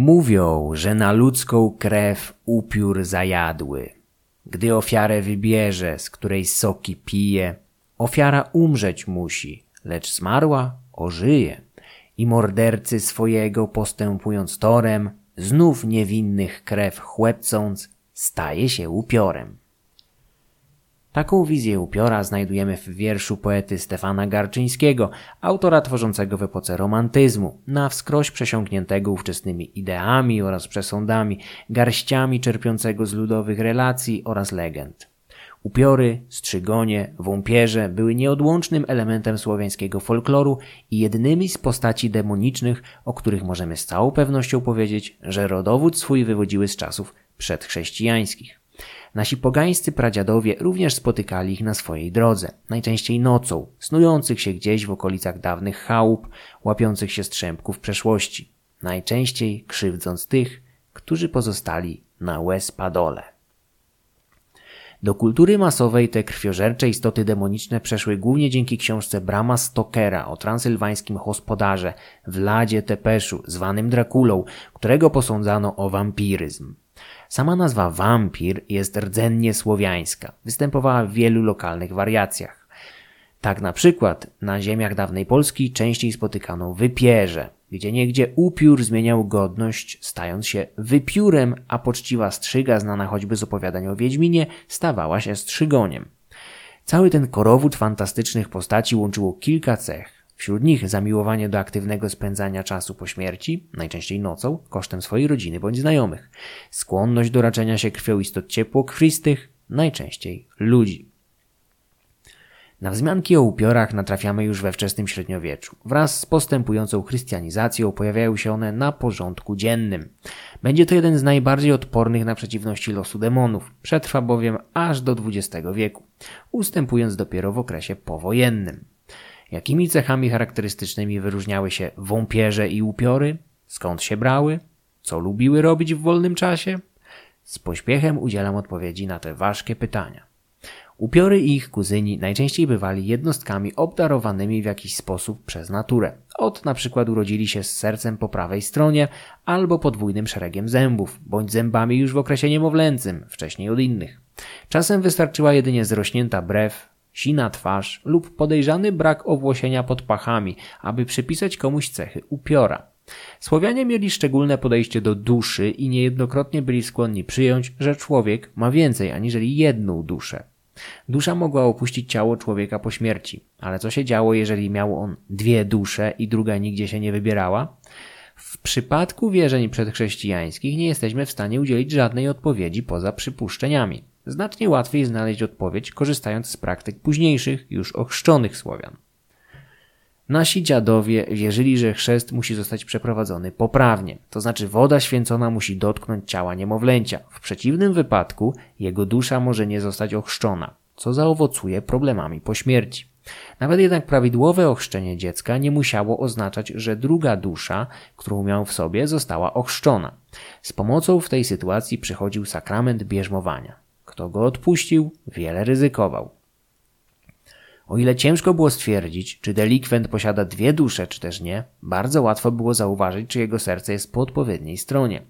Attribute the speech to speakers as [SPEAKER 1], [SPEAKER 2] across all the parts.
[SPEAKER 1] Mówią, że na ludzką krew upiór zajadły. Gdy ofiarę wybierze, z której soki pije, ofiara umrzeć musi, lecz zmarła ożyje. I mordercy swojego postępując torem, znów niewinnych krew chłepcąc, staje się upiorem. Taką wizję upiora znajdujemy w wierszu poety Stefana Garczyńskiego, autora tworzącego w epoce romantyzmu, na wskroś przesiąkniętego ówczesnymi ideami oraz przesądami, garściami czerpiącego z ludowych relacji oraz legend. Upiory, strzygonie, wąpierze były nieodłącznym elementem słowiańskiego folkloru i jednymi z postaci demonicznych, o których możemy z całą pewnością powiedzieć, że rodowód swój wywodziły z czasów przedchrześcijańskich. Nasi pogańscy pradziadowie również spotykali ich na swojej drodze, najczęściej nocą, snujących się gdzieś w okolicach dawnych chałup, łapiących się strzępków przeszłości, najczęściej krzywdząc tych, którzy pozostali na łez padole. Do kultury masowej te krwiożercze istoty demoniczne przeszły głównie dzięki książce Brama Stokera o transylwańskim gospodarze Vladzie Tepeszu, zwanym Drakulą, którego posądzano o wampiryzm. Sama nazwa wampir jest rdzennie słowiańska. Występowała w wielu lokalnych wariacjach. Tak na przykład na ziemiach dawnej Polski częściej spotykano wypierze, gdzie niegdzie upiór zmieniał godność, stając się wypiórem, a poczciwa strzyga, znana choćby z opowiadań o Wiedźminie, stawała się strzygoniem. Cały ten korowód fantastycznych postaci łączyło kilka cech. Wśród nich zamiłowanie do aktywnego spędzania czasu po śmierci, najczęściej nocą, kosztem swojej rodziny bądź znajomych, skłonność do raczenia się krwią istot ciepłokrwistych, najczęściej ludzi. Na wzmianki o upiorach natrafiamy już we wczesnym średniowieczu. Wraz z postępującą chrystianizacją pojawiają się one na porządku dziennym. Będzie to jeden z najbardziej odpornych na przeciwności losu demonów. Przetrwa bowiem aż do XX wieku, ustępując dopiero w okresie powojennym. Jakimi cechami charakterystycznymi wyróżniały się wąpierze i upiory? Skąd się brały? Co lubiły robić w wolnym czasie? Z pośpiechem udzielam odpowiedzi na te ważkie pytania. Upiory i ich kuzyni najczęściej bywali jednostkami obdarowanymi w jakiś sposób przez naturę. Od na przykład urodzili się z sercem po prawej stronie albo podwójnym szeregiem zębów, bądź zębami już w okresie niemowlęcym, wcześniej od innych. Czasem wystarczyła jedynie zrośnięta brew, sina twarz lub podejrzany brak owłosienia pod pachami, aby przypisać komuś cechy upiora. Słowianie mieli szczególne podejście do duszy i niejednokrotnie byli skłonni przyjąć, że człowiek ma więcej aniżeli jedną duszę. Dusza mogła opuścić ciało człowieka po śmierci, ale co się działo, jeżeli miał on dwie dusze i druga nigdzie się nie wybierała? W przypadku wierzeń przedchrześcijańskich nie jesteśmy w stanie udzielić żadnej odpowiedzi poza przypuszczeniami. Znacznie łatwiej znaleźć odpowiedź korzystając z praktyk późniejszych, już ochrzczonych Słowian. Nasi dziadowie wierzyli, że chrzest musi zostać przeprowadzony poprawnie, to znaczy woda święcona musi dotknąć ciała niemowlęcia. W przeciwnym wypadku jego dusza może nie zostać ochrzczona, co zaowocuje problemami po śmierci. Nawet jednak prawidłowe ochrzczenie dziecka nie musiało oznaczać, że druga dusza, którą miał w sobie, została ochrzczona. Z pomocą w tej sytuacji przychodził sakrament bierzmowania. Kto go odpuścił, wiele ryzykował. O ile ciężko było stwierdzić, czy delikwent posiada dwie dusze, czy też nie, bardzo łatwo było zauważyć, czy jego serce jest po odpowiedniej stronie.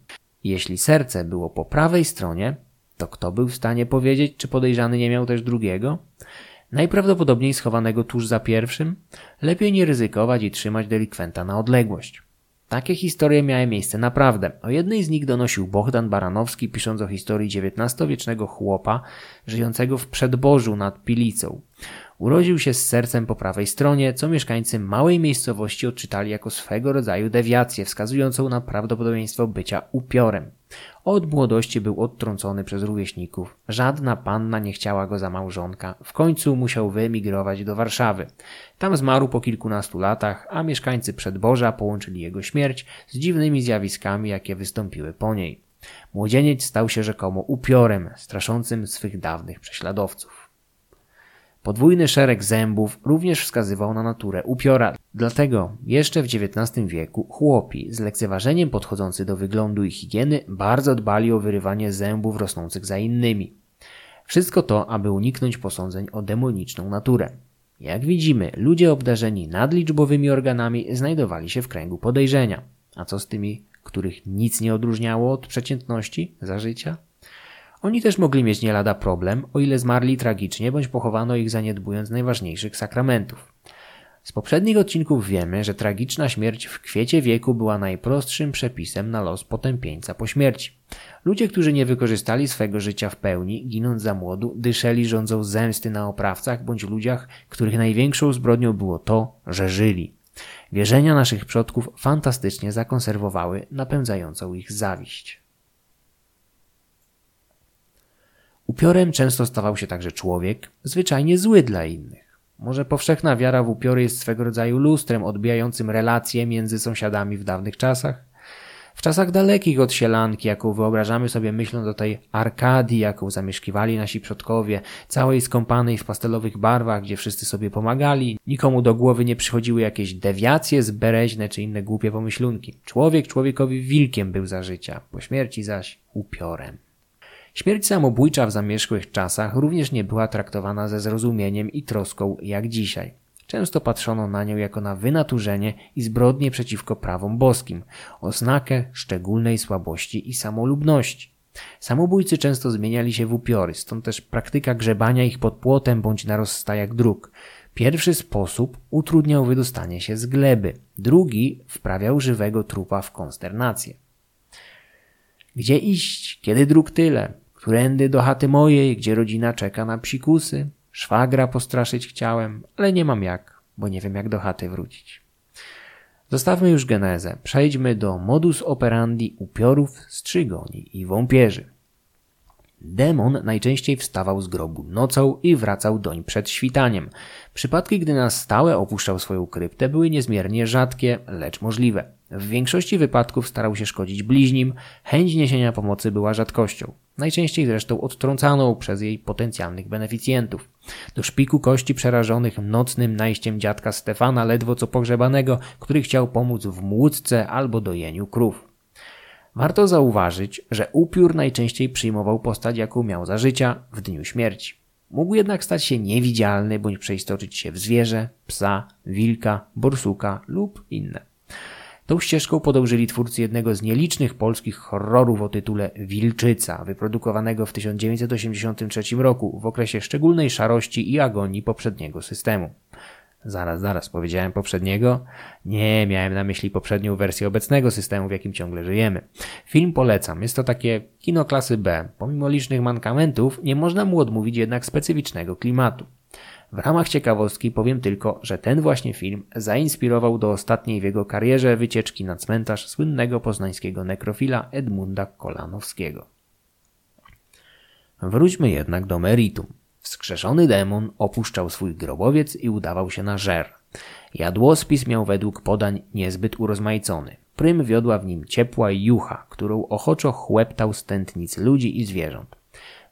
[SPEAKER 1] Jeśli serce było po prawej stronie, to kto był w stanie powiedzieć, czy podejrzany nie miał też drugiego? Najprawdopodobniej schowanego tuż za pierwszym? Lepiej nie ryzykować i trzymać delikwenta na odległość. Takie historie miały miejsce naprawdę. O jednej z nich donosił Bohdan Baranowski, pisząc o historii XIX-wiecznego chłopa żyjącego w przedbożu nad Pilicą. Urodził się z sercem po prawej stronie, co mieszkańcy małej miejscowości odczytali jako swego rodzaju dewiację, wskazującą na prawdopodobieństwo bycia upiorem. Od młodości był odtrącony przez rówieśników. Żadna panna nie chciała go za małżonka. W końcu musiał wyemigrować do Warszawy. Tam zmarł po kilkunastu latach, a mieszkańcy Przedboża połączyli jego śmierć z dziwnymi zjawiskami, jakie wystąpiły po niej. Młodzieniec stał się rzekomo upiorem, straszącym swych dawnych prześladowców. Podwójny szereg zębów również wskazywał na naturę upiora. Dlatego jeszcze w XIX wieku chłopi z lekceważeniem podchodzący do wyglądu i higieny bardzo dbali o wyrywanie zębów rosnących za innymi. Wszystko to, aby uniknąć posądzeń o demoniczną naturę. Jak widzimy, ludzie obdarzeni nadliczbowymi organami znajdowali się w kręgu podejrzenia. A co z tymi, których nic nie odróżniało od przeciętności za życia? Oni też mogli mieć nie lada problem, o ile zmarli tragicznie, bądź pochowano ich zaniedbując najważniejszych sakramentów. Z poprzednich odcinków wiemy, że tragiczna śmierć w kwiecie wieku była najprostszym przepisem na los potępieńca po śmierci. Ludzie, którzy nie wykorzystali swego życia w pełni, ginąc za młodu, dyszeli rządzą zemsty na oprawcach bądź ludziach, których największą zbrodnią było to, że żyli. Wierzenia naszych przodków fantastycznie zakonserwowały napędzającą ich zawiść. Upiorem często stawał się także człowiek, zwyczajnie zły dla innych. Może powszechna wiara w upiory jest swego rodzaju lustrem odbijającym relacje między sąsiadami w dawnych czasach? W czasach dalekich od sielanki, jaką wyobrażamy sobie myśląc o tej Arkadii, jaką zamieszkiwali nasi przodkowie, całej skąpanej w pastelowych barwach, gdzie wszyscy sobie pomagali, nikomu do głowy nie przychodziły jakieś dewiacje zbereźne czy inne głupie pomyślunki. Człowiek człowiekowi wilkiem był za życia, po śmierci zaś upiorem. Śmierć samobójcza w zamierzchłych czasach również nie była traktowana ze zrozumieniem i troską jak dzisiaj. Często patrzono na nią jako na wynaturzenie i zbrodnie przeciwko prawom boskim, oznakę szczególnej słabości i samolubności. Samobójcy często zmieniali się w upiory, stąd też praktyka grzebania ich pod płotem bądź na rozstajach dróg. Pierwszy sposób utrudniał wydostanie się z gleby, drugi wprawiał żywego trupa w konsternację. Gdzie iść, kiedy dróg tyle? Którędy do chaty mojej, gdzie rodzina czeka na psikusy? Szwagra postraszyć chciałem, ale nie mam jak, bo nie wiem jak do chaty wrócić. Zostawmy już genezę. Przejdźmy do modus operandi upiorów, strzygoni i wąpierzy. Demon najczęściej wstawał z grobu nocą i wracał doń przed świtaniem. Przypadki, gdy na stałe opuszczał swoją kryptę, były niezmiernie rzadkie, lecz możliwe. W większości wypadków starał się szkodzić bliźnim, chęć niesienia pomocy była rzadkością. Najczęściej zresztą odtrącaną przez jej potencjalnych beneficjentów. Do szpiku kości przerażonych nocnym najściem dziadka Stefana, ledwo co pogrzebanego, który chciał pomóc w młódce albo dojeniu krów. Warto zauważyć, że upiór najczęściej przyjmował postać, jaką miał za życia w dniu śmierci. Mógł jednak stać się niewidzialny bądź przeistoczyć się w zwierzę, psa, wilka, borsuka lub inne. Tą ścieżką podążyli twórcy jednego z nielicznych polskich horrorów o tytule Wilczyca, wyprodukowanego w 1983 roku w okresie szczególnej szarości i agonii poprzedniego systemu. Zaraz, zaraz, powiedziałem poprzedniego? Nie, miałem na myśli poprzednią wersję obecnego systemu, w jakim ciągle żyjemy. Film polecam, jest to takie kino klasy B. Pomimo licznych mankamentów, nie można mu odmówić jednak specyficznego klimatu. W ramach ciekawostki powiem tylko, że ten właśnie film zainspirował do ostatniej w jego karierze wycieczki na cmentarz słynnego poznańskiego nekrofila Edmunda Kolanowskiego. Wróćmy jednak do meritum. Wskrzeszony demon opuszczał swój grobowiec i udawał się na żer. Jadłospis miał według podań niezbyt urozmaicony. Prym wiodła w nim ciepła jucha, którą ochoczo chłeptał z tętnic ludzi i zwierząt.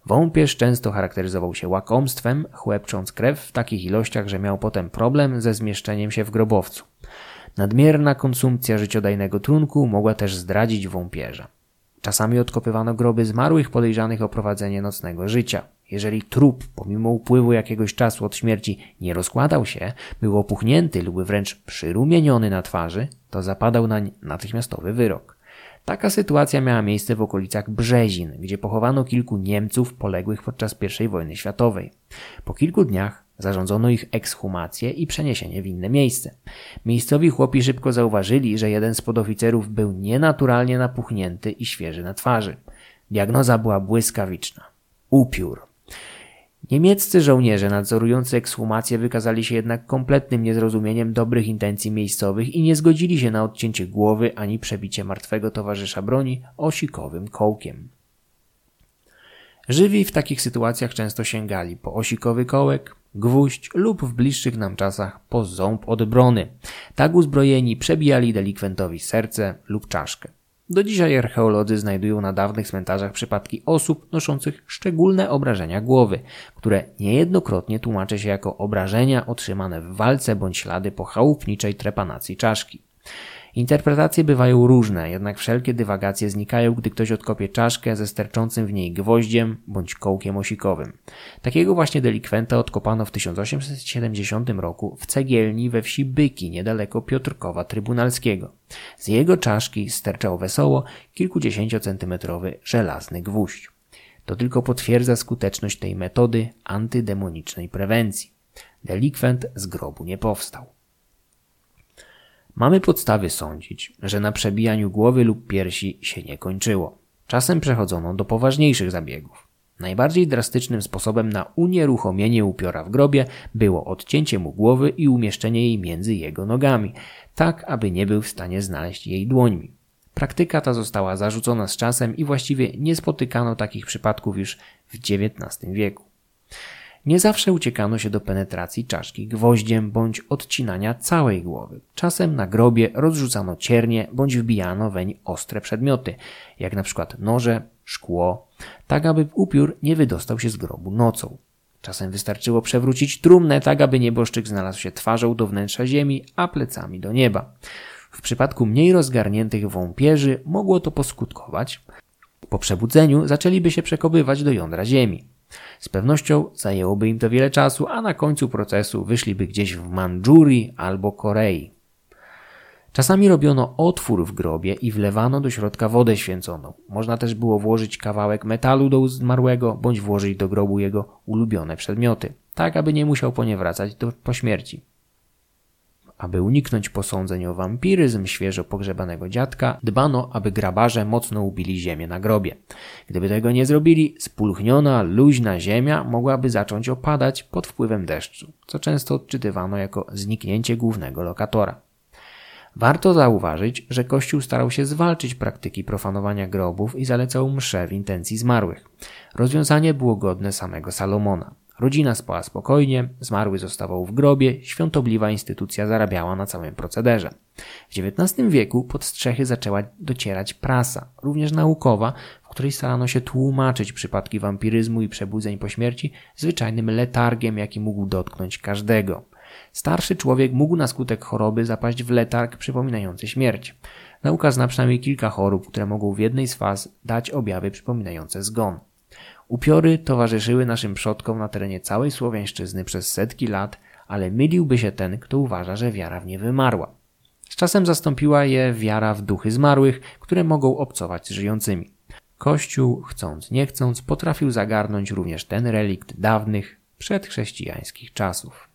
[SPEAKER 1] Wąpierz często charakteryzował się łakomstwem, chłepcząc krew w takich ilościach, że miał potem problem ze zmieszczeniem się w grobowcu. Nadmierna konsumpcja życiodajnego trunku mogła też zdradzić wąpierza. Czasami odkopywano groby zmarłych podejrzanych o prowadzenie nocnego życia. Jeżeli trup, pomimo upływu jakiegoś czasu od śmierci, nie rozkładał się, był opuchnięty lub wręcz przyrumieniony na twarzy, to zapadał nań natychmiastowy wyrok. Taka sytuacja miała miejsce w okolicach Brzezin, gdzie pochowano kilku Niemców poległych podczas I wojny światowej. Po kilku dniach zarządzono ich ekshumację i przeniesienie w inne miejsce. Miejscowi chłopi szybko zauważyli, że jeden z podoficerów był nienaturalnie napuchnięty i świeży na twarzy. Diagnoza była błyskawiczna. Upiór. Niemieccy żołnierze nadzorujący ekshumację wykazali się jednak kompletnym niezrozumieniem dobrych intencji miejscowych i nie zgodzili się na odcięcie głowy ani przebicie martwego towarzysza broni osikowym kołkiem. Żywi w takich sytuacjach często sięgali po osikowy kołek, gwóźdź lub w bliższych nam czasach po ząb od brony. Tak uzbrojeni przebijali delikwentowi serce lub czaszkę. Do dzisiaj archeolodzy znajdują na dawnych cmentarzach przypadki osób noszących szczególne obrażenia głowy, które niejednokrotnie tłumaczy się jako obrażenia otrzymane w walce bądź ślady po chałupniczej trepanacji czaszki. Interpretacje bywają różne, jednak wszelkie dywagacje znikają, gdy ktoś odkopie czaszkę ze sterczącym w niej gwoździem bądź kołkiem osikowym. Takiego właśnie delikwenta odkopano w 1870 roku w cegielni we wsi Byki, niedaleko Piotrkowa Trybunalskiego. Z jego czaszki sterczał wesoło kilkudziesięciocentymetrowy żelazny gwóźdź. To tylko potwierdza skuteczność tej metody antydemonicznej prewencji. Delikwent z grobu nie powstał. Mamy podstawy sądzić, że na przebijaniu głowy lub piersi się nie kończyło. Czasem przechodzono do poważniejszych zabiegów. Najbardziej drastycznym sposobem na unieruchomienie upiora w grobie było odcięcie mu głowy i umieszczenie jej między jego nogami, tak aby nie był w stanie znaleźć jej dłońmi. Praktyka ta została zarzucona z czasem i właściwie nie spotykano takich przypadków już w XIX wieku. Nie zawsze uciekano się do penetracji czaszki gwoździem bądź odcinania całej głowy. Czasem na grobie rozrzucano ciernie bądź wbijano weń ostre przedmioty, jak na przykład noże, szkło, tak aby upiór nie wydostał się z grobu nocą. Czasem wystarczyło przewrócić trumnę tak, aby nieboszczyk znalazł się twarzą do wnętrza ziemi, a plecami do nieba. W przypadku mniej rozgarniętych wąpierzy mogło to poskutkować. Po przebudzeniu zaczęliby się przekobywać do jądra ziemi. Z pewnością zajęłoby im to wiele czasu, a na końcu procesu wyszliby gdzieś w Mandżurii albo Korei. Czasami robiono otwór w grobie i wlewano do środka wodę święconą. Można też było włożyć kawałek metalu do zmarłego, bądź włożyć do grobu jego ulubione przedmioty, tak aby nie musiał po nie wracać do, po śmierci. Aby uniknąć posądzeń o wampiryzm świeżo pogrzebanego dziadka, dbano, aby grabarze mocno ubili ziemię na grobie. Gdyby tego nie zrobili, spulchniona, luźna ziemia mogłaby zacząć opadać pod wpływem deszczu, co często odczytywano jako zniknięcie głównego lokatora. Warto zauważyć, że Kościół starał się zwalczyć praktyki profanowania grobów i zalecał msze w intencji zmarłych. Rozwiązanie było godne samego Salomona. Rodzina spała spokojnie, zmarły zostawał w grobie, świątobliwa instytucja zarabiała na całym procederze. W XIX wieku pod strzechy zaczęła docierać prasa, również naukowa, w której starano się tłumaczyć przypadki wampiryzmu i przebudzeń po śmierci zwyczajnym letargiem, jaki mógł dotknąć każdego. Starszy człowiek mógł na skutek choroby zapaść w letarg przypominający śmierć. Nauka zna przynajmniej kilka chorób, które mogą w jednej z faz dać objawy przypominające zgon. Upiory towarzyszyły naszym przodkom na terenie całej Słowiańszczyzny przez setki lat, ale myliłby się ten, kto uważa, że wiara w nie wymarła. Z czasem zastąpiła je wiara w duchy zmarłych, które mogą obcować z żyjącymi. Kościół, chcąc nie chcąc, potrafił zagarnąć również ten relikt dawnych, przedchrześcijańskich czasów.